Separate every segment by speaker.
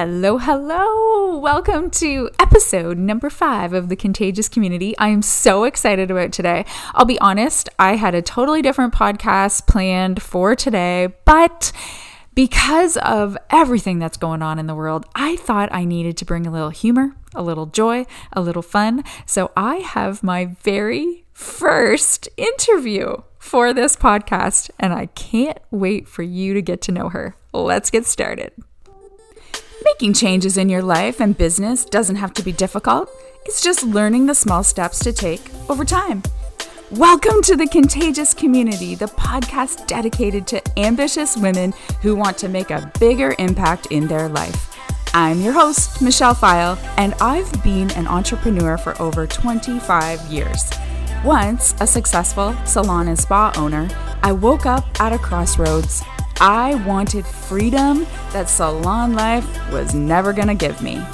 Speaker 1: Hello, hello. Welcome to episode number five of the Contagious Community. I am so excited about today. I'll be honest, I had a totally different podcast planned for today, but because of everything that's going on in the world, I thought I needed to bring a little humor, a little joy, a little fun. So I have my very first interview for this podcast, and I can't wait for you to get to know her. Let's get started. Making changes in your life and business doesn't have to be difficult. It's just learning the small steps to take over time. Welcome to the Contagious Community, the podcast dedicated to ambitious women who want to make a bigger impact in their life. I'm your host, Michelle Pfile, and I've been an entrepreneur for over 25 years. Once a successful salon and spa owner, I woke up at a crossroads I wanted freedom that salon life was never to give me.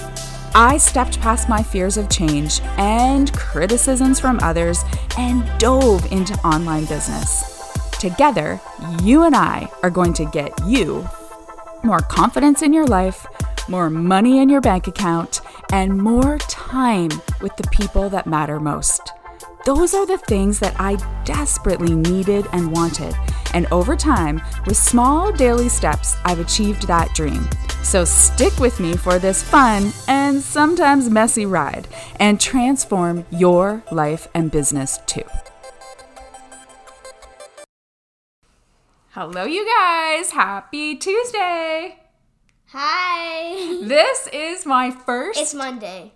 Speaker 1: I stepped past my fears of change and criticisms from others and dove into online business. Together, you and I are going to get you more confidence in your life, more money in your bank account, and more time with the people that matter most. Those are the things that I desperately needed and wanted. And over time, with small daily steps, I've achieved that dream. So stick with me for this fun and sometimes messy ride and transform your life and business too. Hello, you guys. Happy Tuesday.
Speaker 2: Hi.
Speaker 1: This is my first.
Speaker 2: It's Monday.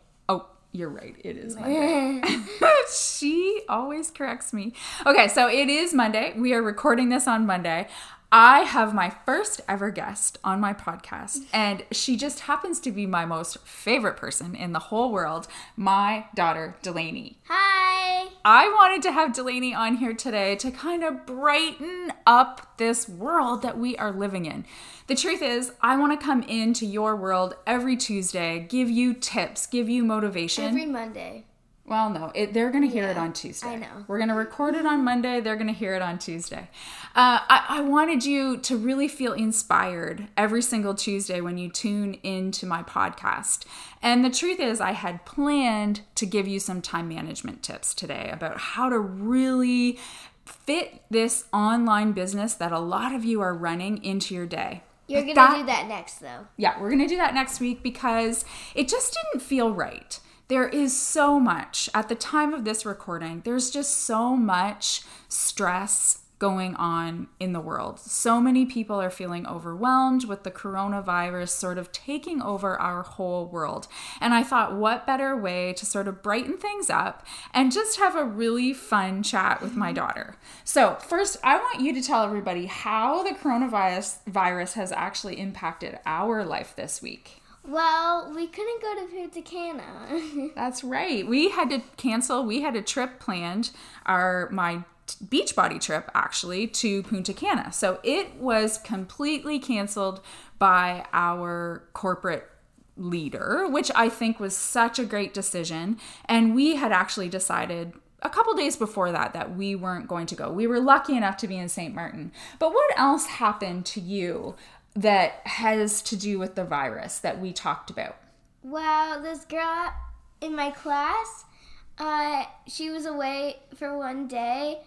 Speaker 1: You're right. It is Monday. she always corrects me. Okay, so it is Monday. We are recording this on Monday. I have my first ever guest on my podcast, and she just happens to be my most favorite person in the whole world, my daughter, Delaney.
Speaker 2: Hi.
Speaker 1: I wanted to have Delaney on here today to kind of brighten up this world that we are living in. The truth is, I want to come into your world every Tuesday, give you tips, give you motivation.
Speaker 2: Every Monday.
Speaker 1: Well, no, it, they're going to hear yeah, it on Tuesday.
Speaker 2: I know.
Speaker 1: We're going to record it on Monday. They're going to hear it on Tuesday. Uh, I, I, wanted you to really feel inspired every single Tuesday when you tune into my podcast. And the truth is, I had planned to give you some time management tips today about how to really fit this online business that a lot of you are running into your day.
Speaker 2: You're going to do that next, though.
Speaker 1: Yeah, we're going to do that next week because it just didn't feel right there is so much at the time of this recording, there's just so much stress going on in the world. So many people are feeling overwhelmed with the coronavirus sort of taking over our whole world. And I thought, what better way to sort of brighten things up and just have a really fun chat with my daughter? So, first, I want you to tell everybody how the coronavirus virus has actually impacted our life this week.
Speaker 2: Well, we couldn't go to Punta Cana.
Speaker 1: That's right. We had to cancel. We had a trip planned. Our my Beachbody trip actually to Punta Cana. So it was completely canceled by our corporate leader, which I think was such a great decision. And we had actually decided a couple days before that that we weren't going to go. We were lucky enough to be in St. Martin. But what else happened to you that has to do with the virus that we talked about?
Speaker 2: Well, this girl in my class, uh, she was away for one day.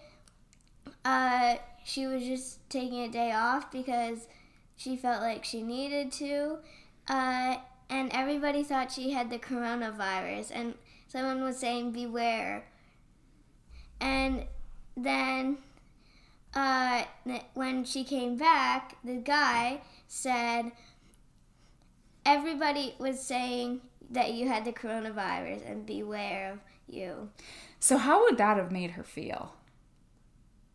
Speaker 2: Uh, she was just taking a day off because she felt like she needed to. Uh, and everybody thought she had the coronavirus, and someone was saying, Beware. And then uh, when she came back, the guy said everybody was saying that you had the coronavirus and beware of you.
Speaker 1: So, how would that have made her feel?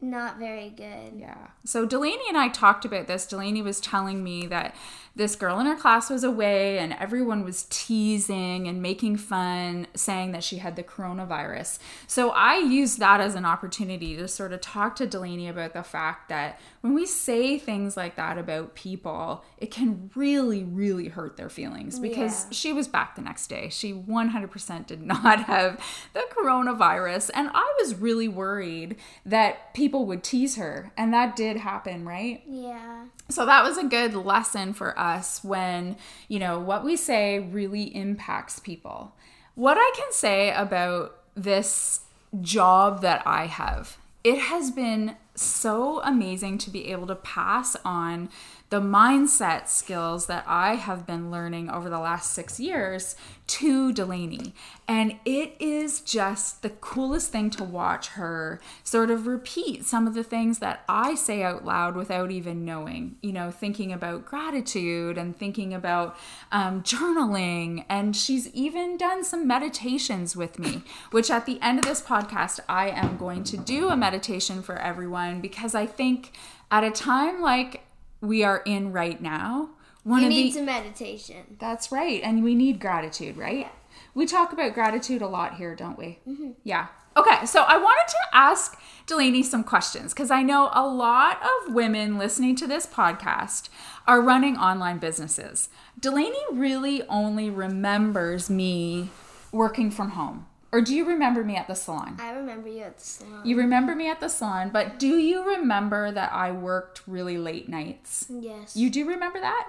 Speaker 2: Not very good.
Speaker 1: Yeah. So Delaney and I talked about this. Delaney was telling me that this girl in her class was away and everyone was teasing and making fun, saying that she had the coronavirus. So I used that as an opportunity to sort of talk to Delaney about the fact that when we say things like that about people, it can really, really hurt their feelings because yeah. she was back the next day. She 100% did not have the coronavirus. And I was really worried that people people would tease her, and that did happen, right?
Speaker 2: Yeah.
Speaker 1: So that was a good lesson for us when, you know, what we say really impacts people. What I can say about this job that I have, it has been so amazing to be able to pass on the mindset skills that I have been learning over the last six years to Delaney. And it is just the coolest thing to watch her sort of repeat some of the things that I say out loud without even knowing, you know, thinking about gratitude and thinking about um, journaling. And she's even done some meditations with me, which at the end of this podcast, I am going to do a meditation for everyone because I think at a time like we are in right now.
Speaker 2: One you need the, some meditation.
Speaker 1: That's right. And we need gratitude, right? Yeah. We talk about gratitude a lot here, don't we?
Speaker 2: Mm-hmm.
Speaker 1: Yeah. Okay, so I wanted to ask Delaney some questions because I know a lot of women listening to this podcast are running online businesses. Delaney really only remembers me working from home. Or do you remember me at the salon?
Speaker 2: I remember you at the salon.
Speaker 1: You remember me at the salon, but do you remember that I worked really late nights?
Speaker 2: Yes.
Speaker 1: You do remember that?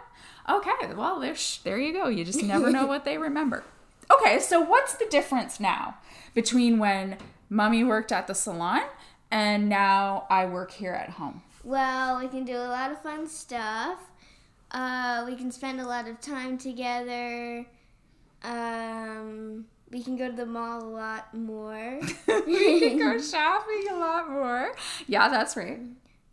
Speaker 1: Okay, well, there's, there you go. You just never know what they remember. Okay, so what's the difference now between when mommy worked at the salon and now I work here at home?
Speaker 2: Well, we can do a lot of fun stuff. Uh, we can spend a lot of time together. Um, we can go to the mall a lot more.
Speaker 1: we can go shopping a lot more. Yeah, that's right.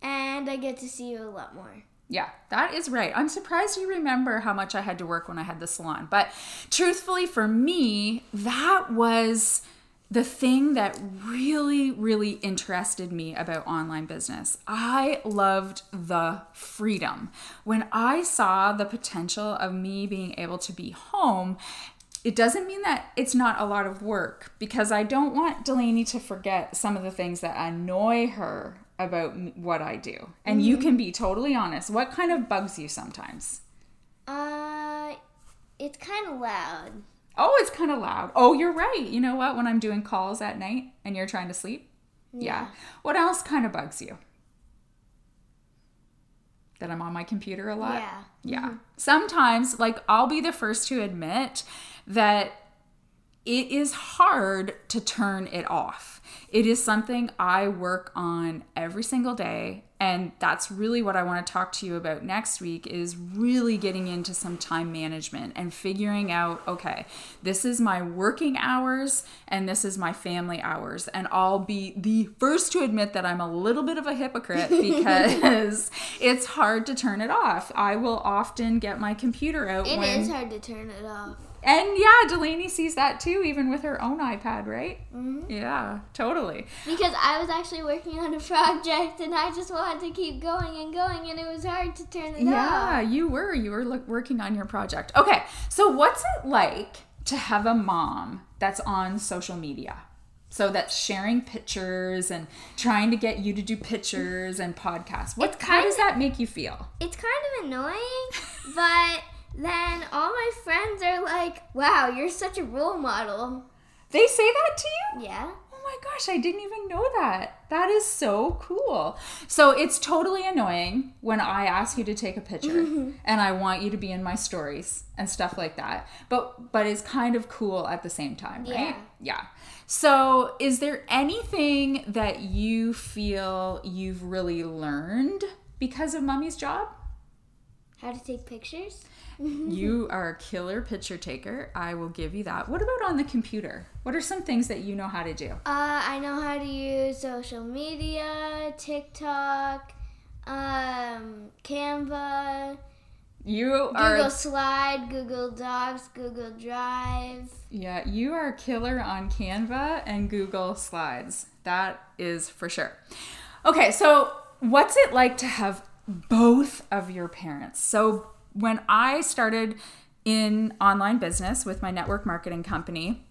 Speaker 2: And I get to see you a lot more.
Speaker 1: Yeah, that is right. I'm surprised you remember how much I had to work when I had the salon. But truthfully, for me, that was the thing that really, really interested me about online business. I loved the freedom. When I saw the potential of me being able to be home it doesn't mean that it's not a lot of work because I don't want Delaney to forget some of the things that annoy her about what I do. And mm-hmm. you can be totally honest. What kind of bugs you sometimes?
Speaker 2: Uh, it's kind of loud.
Speaker 1: Oh, it's kind of loud. Oh, you're right. You know what? When I'm doing calls at night and you're trying to sleep? Yeah. yeah. What else kind of bugs you? That I'm on my computer a lot?
Speaker 2: Yeah.
Speaker 1: Yeah. Mm-hmm. Sometimes, like, I'll be the first to admit that it is hard to turn it off. It is something I work on every single day and that's really what I want to talk to you about next week is really getting into some time management and figuring out okay, this is my working hours and this is my family hours and I'll be the first to admit that I'm a little bit of a hypocrite because it's hard to turn it off. I will often get my computer out
Speaker 2: It when, is hard to turn it off.
Speaker 1: And yeah, Delaney sees that too, even with her own iPad, right?
Speaker 2: Mm-hmm.
Speaker 1: Yeah, totally.
Speaker 2: Because I was actually working on a project and I just wanted to keep going and going, and it was hard to turn it
Speaker 1: yeah,
Speaker 2: off.
Speaker 1: Yeah, you were. You were look, working on your project. Okay, so what's it like to have a mom that's on social media? So that's sharing pictures and trying to get you to do pictures and podcasts. What how does that make you feel?
Speaker 2: It's kind of annoying, but then all my friends are like, wow, you're such a role model.
Speaker 1: They say that to
Speaker 2: you? Yeah.
Speaker 1: Oh my gosh, I didn't even know that. That is so cool. So it's totally annoying when I ask you to take a picture mm-hmm. and I want you to be in my stories and stuff like that. But but it's kind of cool at the same time, right?
Speaker 2: Yeah.
Speaker 1: Yeah. So, is there anything that you feel you've really learned because of mommy's job?
Speaker 2: How to take pictures?
Speaker 1: you are a killer picture taker. I will give you that. What about on the computer? What are some things that you know how to do? Uh,
Speaker 2: I know how to use social media, TikTok, um, Canva.
Speaker 1: You
Speaker 2: are Google Slide, Google Docs, Google Drive.
Speaker 1: Yeah, you are a killer on Canva and Google Slides. That is for sure. Okay, so what's it like to have both of your parents? So when I started in online business with my network marketing company,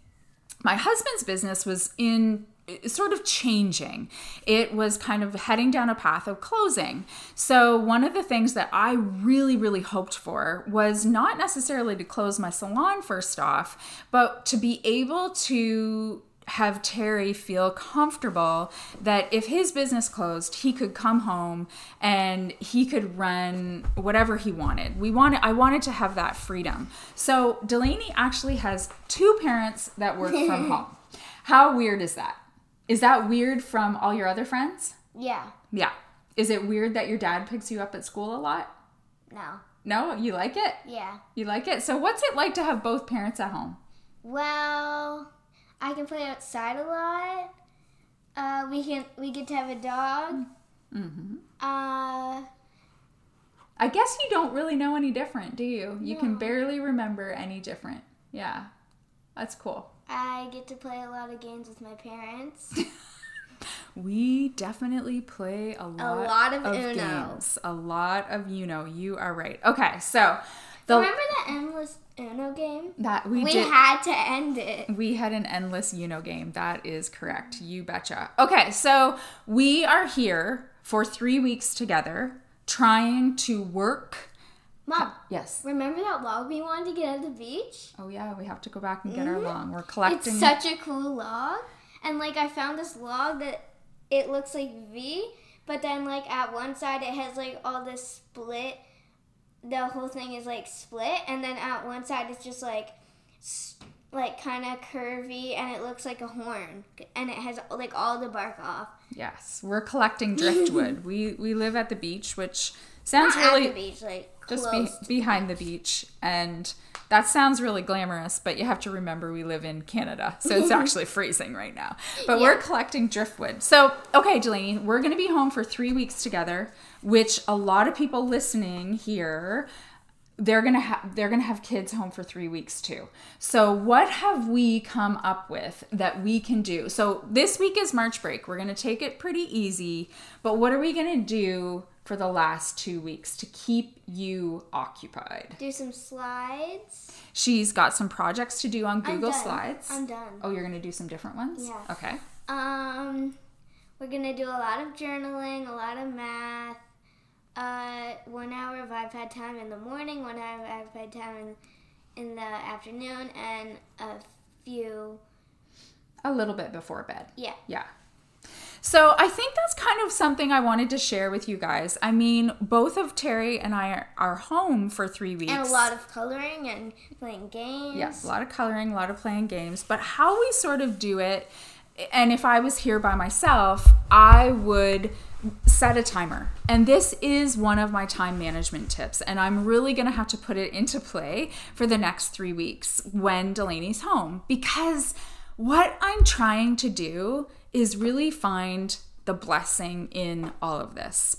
Speaker 1: my husband's business was in sort of changing. It was kind of heading down a path of closing. So, one of the things that I really, really hoped for was not necessarily to close my salon first off, but to be able to have Terry feel comfortable that if his business closed, he could come home and he could run whatever he wanted. We wanted I wanted to have that freedom. So Delaney actually has two parents that work from home. How weird is that? Is that weird from all your other friends?
Speaker 2: Yeah.
Speaker 1: Yeah. Is it weird that your dad picks you up at school a lot?
Speaker 2: No.
Speaker 1: No, you like it?
Speaker 2: Yeah.
Speaker 1: You like it? So what's it like to have both parents at home?
Speaker 2: Well, I can play outside a lot. Uh, we can we get to have a dog.
Speaker 1: Mhm.
Speaker 2: Uh,
Speaker 1: I guess you don't really know any different, do you? You can barely remember any different. Yeah. That's cool.
Speaker 2: I get to play a lot of games with my parents.
Speaker 1: We definitely play a lot,
Speaker 2: lot of Uno.
Speaker 1: games. A lot of Uno. You are right. Okay, so the
Speaker 2: Remember that endless Uno game?
Speaker 1: that we,
Speaker 2: We,
Speaker 1: did
Speaker 2: had to end it.
Speaker 1: we had an endless Uno game. That is correct. You betcha. Okay, so we are here for three weeks together trying to work.
Speaker 2: Mom,
Speaker 1: Yes.
Speaker 2: remember that log we wanted to get at the beach?
Speaker 1: Oh yeah, we have to go back and get our log. We're collecting.
Speaker 2: Mm-hmm. It's such a cool log. And like I found this log that it looks like V, but then like at one side it has like all this split. The whole thing is like split, and then at one side it's just like like kind of curvy, and it looks like a horn, and it has like all the bark off.
Speaker 1: yes, we're collecting driftwood. we we live at the beach, which sounds
Speaker 2: Not
Speaker 1: really
Speaker 2: beach, like
Speaker 1: just be, behind the beach and that sounds really glamorous but you have to remember we live in canada so it's actually freezing right now. But we're collecting driftwood. So okay delaney we're going to be home for three weeks together which a lot of people listening here they're gonna have they're gonna have kids home for three weeks too. So what have we come up with that we can do? So this week is march break. We're gonna take it pretty easy but what are we gonna do for the last two weeks to keep you occupied
Speaker 2: Do some slides.
Speaker 1: she's got some projects to do on
Speaker 2: I'm
Speaker 1: google
Speaker 2: done.
Speaker 1: slides
Speaker 2: I'm done.
Speaker 1: oh you're gonna do some different ones
Speaker 2: Yeah.
Speaker 1: okay
Speaker 2: Um, we're gonna do a lot of journaling, a lot of math. Uh, one hour of iPad time in the morning, one hour of iPad time in, in the afternoon, and a few.
Speaker 1: a little bit before bed
Speaker 2: Yeah.
Speaker 1: Yeah. So I think that's kind of something I wanted to share with you guys. I mean, both of Terry and I are, are home for three weeks.
Speaker 2: And a lot of coloring and playing games.
Speaker 1: Yes, a lot of coloring, a lot of playing games. But how we sort of do it, and if I was here by myself, I would set a timer. And this is one of my time management tips. And I'm really going to have to put it into play for the next three weeks when Delaney's home. Because what I'm trying to do is really find the blessing in all of this.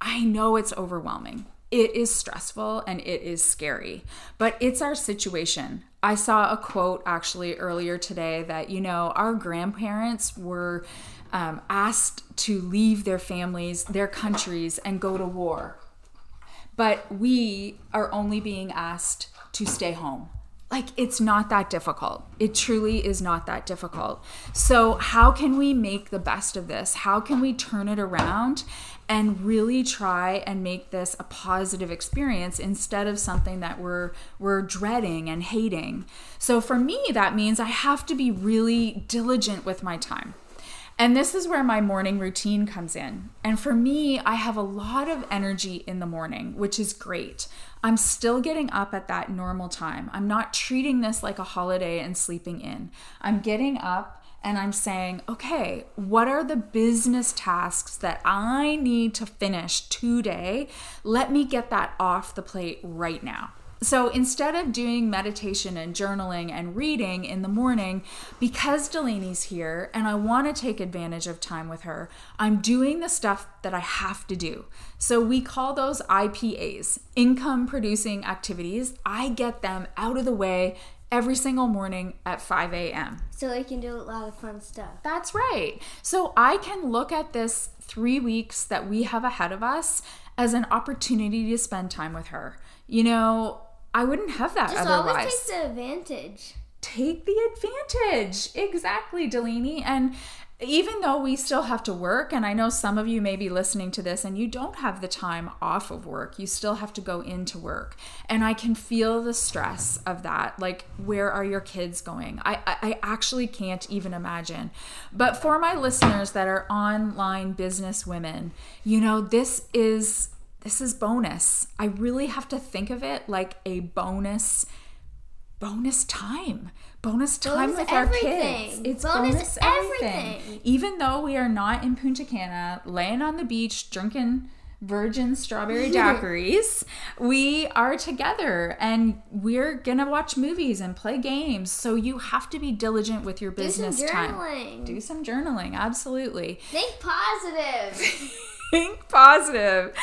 Speaker 1: I know it's overwhelming. It is stressful and it is scary, but it's our situation. I saw a quote actually earlier today that, you know, our grandparents were um, asked to leave their families, their countries, and go to war. But we are only being asked to stay home. Like, it's not that difficult. It truly is not that difficult. So, how can we make the best of this? How can we turn it around and really try and make this a positive experience instead of something that we're we're dreading and hating? So, for me, that means I have to be really diligent with my time. And this is where my morning routine comes in. And for me, I have a lot of energy in the morning, which is great. I'm still getting up at that normal time. I'm not treating this like a holiday and sleeping in. I'm getting up and I'm saying, okay, what are the business tasks that I need to finish today? Let me get that off the plate right now. So instead of doing meditation and journaling and reading in the morning, because Delaney's here and I want to take advantage of time with her, I'm doing the stuff that I have to do. So we call those IPAs, income producing activities. I get them out of the way every single morning at 5 a.m.
Speaker 2: So I can do a lot of fun stuff.
Speaker 1: That's right. So I can look at this three weeks that we have ahead of us as an opportunity to spend time with her. You know, I wouldn't have that
Speaker 2: Just
Speaker 1: otherwise.
Speaker 2: always take the advantage.
Speaker 1: Take the advantage. Exactly, Delaney. And even though we still have to work, and I know some of you may be listening to this and you don't have the time off of work, you still have to go into work. And I can feel the stress of that. Like, where are your kids going? I, I actually can't even imagine. But for my listeners that are online business women, you know, this is this is bonus. I really have to think of it like a bonus bonus time bonus time bonus with everything. our kids. It's bonus, bonus everything. everything. Even though we are not in Punta Cana, laying on the beach, drinking virgin strawberry daiquiris, we are together and we're gonna watch movies and play games. So you have to be diligent with your business
Speaker 2: Do
Speaker 1: time. Do some journaling, absolutely.
Speaker 2: Think positive.
Speaker 1: Think positive.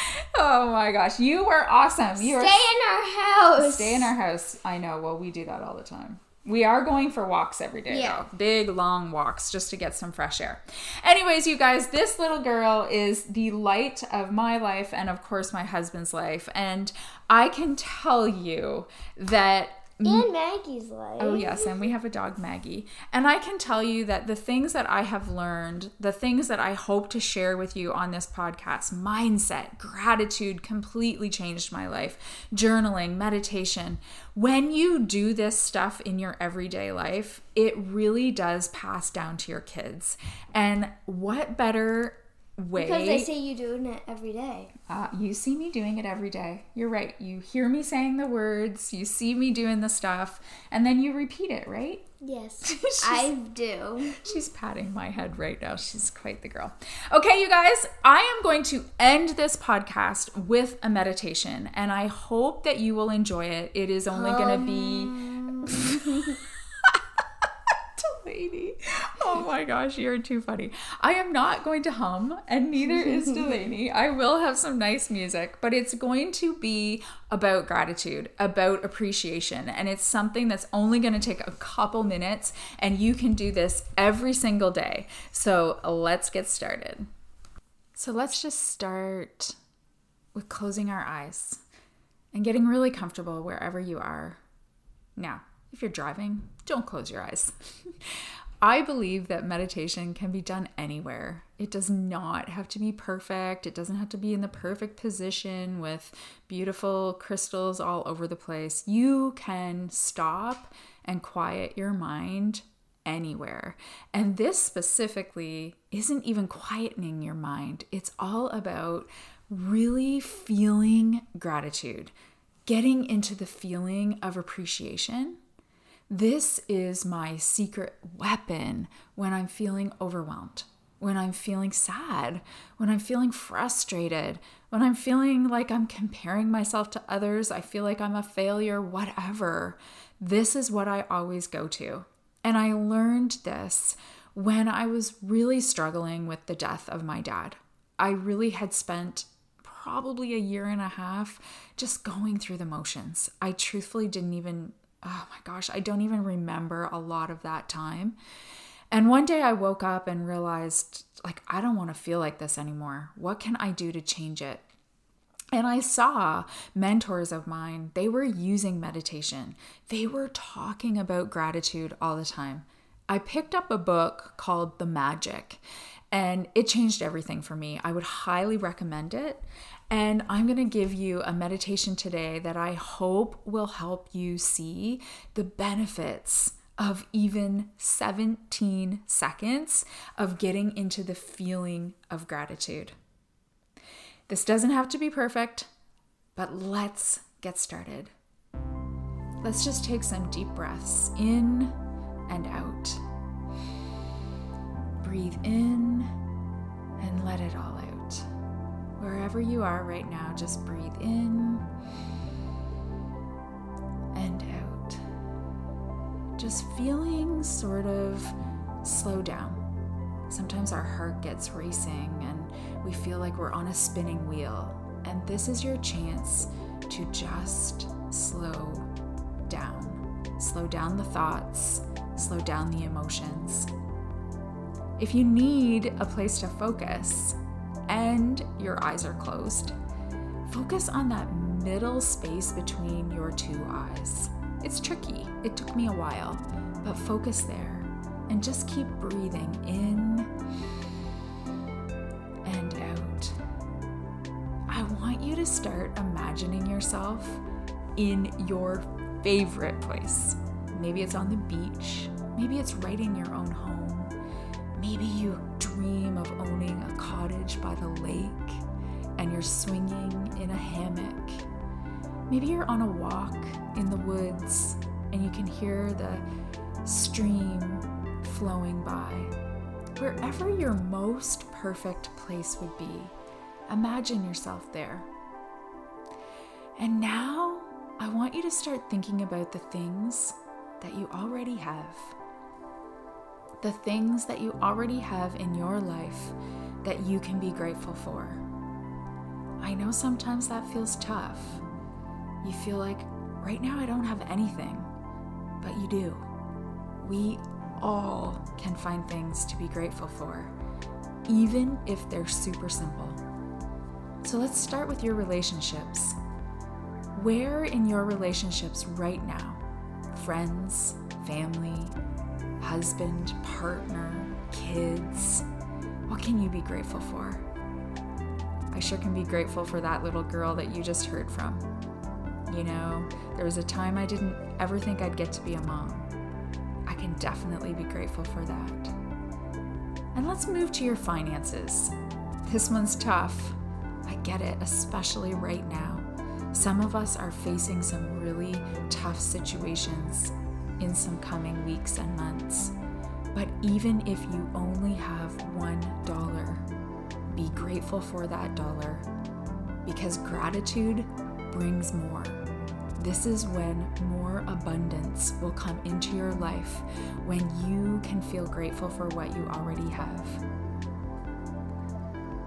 Speaker 1: Oh my gosh, you were awesome. You
Speaker 2: stay are, in our house.
Speaker 1: Stay in our house. I know. Well, we do that all the time. We are going for walks every day, yeah. though. Big, long walks just to get some fresh air. Anyways, you guys, this little girl is the light of my life and, of course, my husband's life. And I can tell you that Mm.
Speaker 2: and Maggie's life.
Speaker 1: Oh, yes. And we have a dog, Maggie. And I can tell you that the things that I have learned, the things that I hope to share with you on this podcast mindset, gratitude completely changed my life, journaling, meditation. When you do this stuff in your everyday life, it really does pass down to your kids. And what better way.
Speaker 2: Because they say you doing it every day.
Speaker 1: Uh, you see me doing it every day. You're right. You hear me saying the words, you see me doing the stuff, and then you repeat it, right?
Speaker 2: Yes, I do.
Speaker 1: She's patting my head right now. She's quite the girl. Okay, you guys, I am going to end this podcast with a meditation, and I hope that you will enjoy it. It is only um... going to be. Oh my gosh, you're too funny. I am not going to hum, and neither is Delaney. I will have some nice music, but it's going to be about gratitude, about appreciation. And it's something that's only going to take a couple minutes, and you can do this every single day. So let's get started. So let's just start with closing our eyes and getting really comfortable wherever you are. Now, if you're driving, don't close your eyes. I believe that meditation can be done anywhere. It does not have to be perfect. It doesn't have to be in the perfect position with beautiful crystals all over the place. You can stop and quiet your mind anywhere. And this specifically isn't even quietening your mind, it's all about really feeling gratitude, getting into the feeling of appreciation this is my secret weapon when I'm feeling overwhelmed, when I'm feeling sad, when I'm feeling frustrated, when I'm feeling like I'm comparing myself to others, I feel like I'm a failure, whatever. This is what I always go to. And I learned this when I was really struggling with the death of my dad. I really had spent probably a year and a half just going through the motions. I truthfully didn't even oh my gosh, I don't even remember a lot of that time. And one day I woke up and realized, like, I don't want to feel like this anymore. What can I do to change it? And I saw mentors of mine, they were using meditation. They were talking about gratitude all the time. I picked up a book called The Magic, and it changed everything for me. I would highly recommend it. And I'm going to give you a meditation today that I hope will help you see the benefits of even 17 seconds of getting into the feeling of gratitude. This doesn't have to be perfect, but let's get started. Let's just take some deep breaths in and out. Breathe in let it all out. Wherever you are right now, just breathe in and out. Just feeling sort of slow down. Sometimes our heart gets racing and we feel like we're on a spinning wheel. And this is your chance to just slow down. Slow down the thoughts, slow down the emotions. If you need a place to focus, and your eyes are closed, focus on that middle space between your two eyes. It's tricky, it took me a while, but focus there and just keep breathing in and out. I want you to start imagining yourself in your favorite place. Maybe it's on the beach, maybe it's right in your own home. Maybe you dream of owning a cottage by the lake and you're swinging in a hammock. Maybe you're on a walk in the woods and you can hear the stream flowing by. Wherever your most perfect place would be, imagine yourself there. And now I want you to start thinking about the things that you already have. The things that you already have in your life that you can be grateful for. I know sometimes that feels tough. You feel like, right now I don't have anything, but you do. We all can find things to be grateful for, even if they're super simple. So let's start with your relationships. Where in your relationships right now, friends, family, husband, partner, kids, what can you be grateful for? I sure can be grateful for that little girl that you just heard from. You know, there was a time I didn't ever think I'd get to be a mom. I can definitely be grateful for that. And let's move to your finances. This one's tough. I get it, especially right now. Some of us are facing some really tough situations in some coming weeks and months. But even if you only have one dollar, be grateful for that dollar because gratitude brings more. This is when more abundance will come into your life when you can feel grateful for what you already have.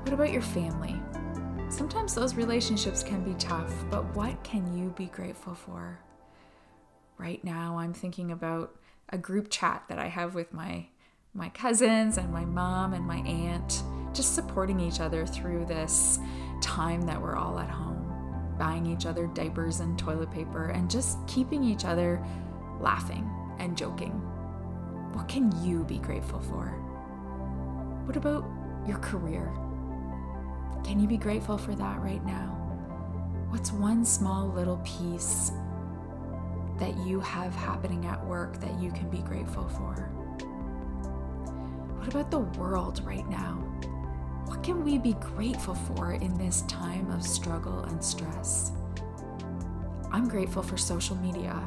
Speaker 1: What about your family? Sometimes those relationships can be tough, but what can you be grateful for? Right now, I'm thinking about a group chat that I have with my my cousins and my mom and my aunt, just supporting each other through this time that we're all at home, buying each other diapers and toilet paper, and just keeping each other laughing and joking. What can you be grateful for? What about your career? Can you be grateful for that right now? What's one small little piece that you have happening at work that you can be grateful for? What about the world right now? What can we be grateful for in this time of struggle and stress? I'm grateful for social media.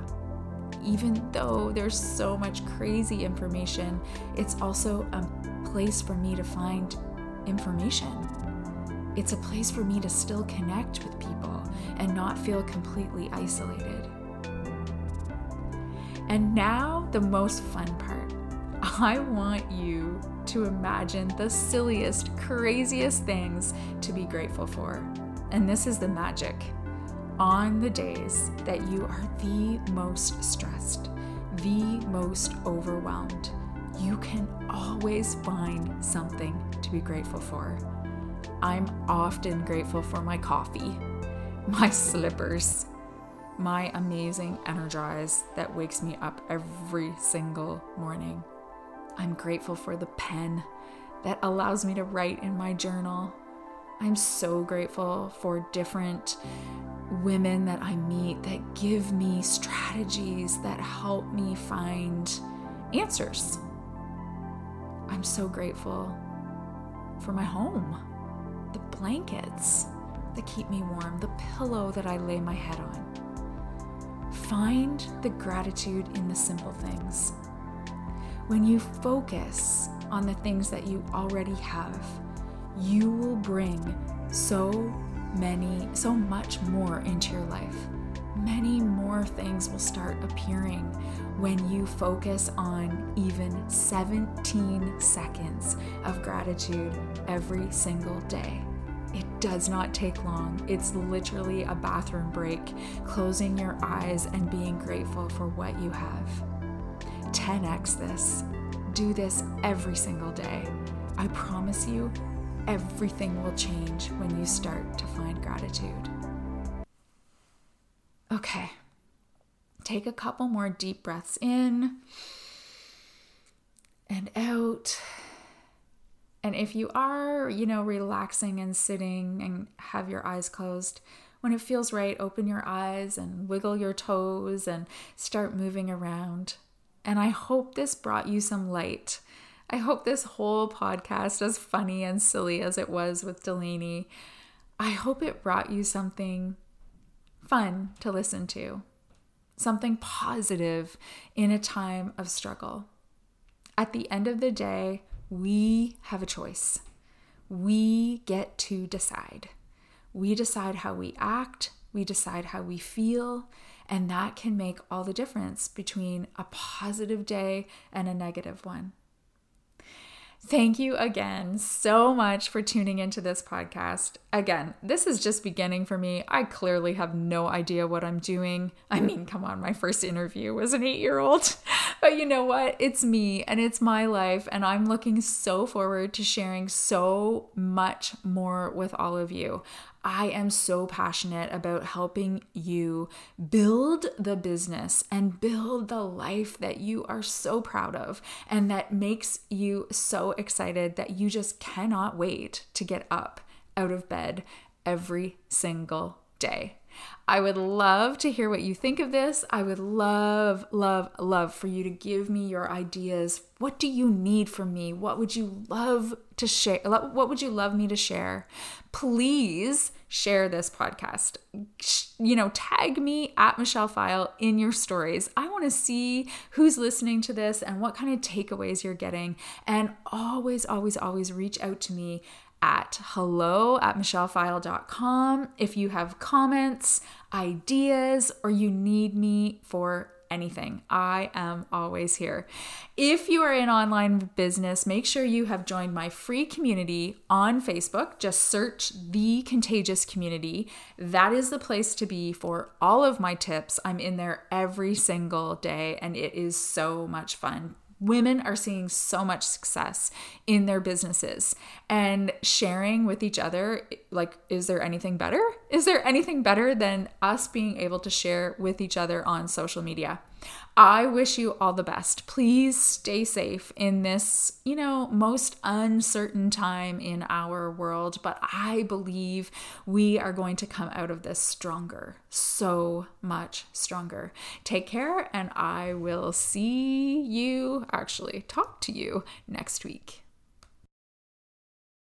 Speaker 1: Even though there's so much crazy information, it's also a place for me to find information. It's a place for me to still connect with people and not feel completely isolated. And now, the most fun part. I want you to imagine the silliest, craziest things to be grateful for. And this is the magic. On the days that you are the most stressed, the most overwhelmed, you can always find something to be grateful for. I'm often grateful for my coffee, my slippers, my amazing Energize that wakes me up every single morning. I'm grateful for the pen that allows me to write in my journal. I'm so grateful for different women that I meet that give me strategies that help me find answers. I'm so grateful for my home, the blankets that keep me warm, the pillow that I lay my head on. Find the gratitude in the simple things. When you focus on the things that you already have, you will bring so many, so much more into your life. Many more things will start appearing when you focus on even 17 seconds of gratitude every single day. Does not take long. It's literally a bathroom break, closing your eyes and being grateful for what you have. 10x this. Do this every single day. I promise you, everything will change when you start to find gratitude. Okay, take a couple more deep breaths in and out. And if you are, you know, relaxing and sitting and have your eyes closed, when it feels right, open your eyes and wiggle your toes and start moving around. And I hope this brought you some light. I hope this whole podcast, as funny and silly as it was with Delaney, I hope it brought you something fun to listen to, something positive in a time of struggle. At the end of the day, we have a choice. We get to decide. We decide how we act, we decide how we feel, and that can make all the difference between a positive day and a negative one. Thank you again so much for tuning into this podcast. Again, this is just beginning for me. I clearly have no idea what I'm doing. I mean, come on, my first interview was an eight year old. But you know what? It's me and it's my life, and I'm looking so forward to sharing so much more with all of you. I am so passionate about helping you build the business and build the life that you are so proud of and that makes you so excited that you just cannot wait to get up out of bed every single day. I would love to hear what you think of this. I would love, love, love for you to give me your ideas. What do you need from me? What would you love to share? What would you love me to share? Please share this podcast. You know, tag me at Michelle Pfile in your stories. I want to see who's listening to this and what kind of takeaways you're getting. And always, always, always reach out to me at hello at michellepfile.com if you have comments, ideas, or you need me for anything. I am always here. If you are in online business, make sure you have joined my free community on Facebook. Just search the Contagious Community. That is the place to be for all of my tips. I'm in there every single day, and it is so much fun women are seeing so much success in their businesses and sharing with each other like is there anything better? Is there anything better than us being able to share with each other on social media I wish you all the best. Please stay safe in this, you know, most uncertain time in our world, but I believe we are going to come out of this stronger, so much stronger. Take care, and I will see you, actually, talk to you next week.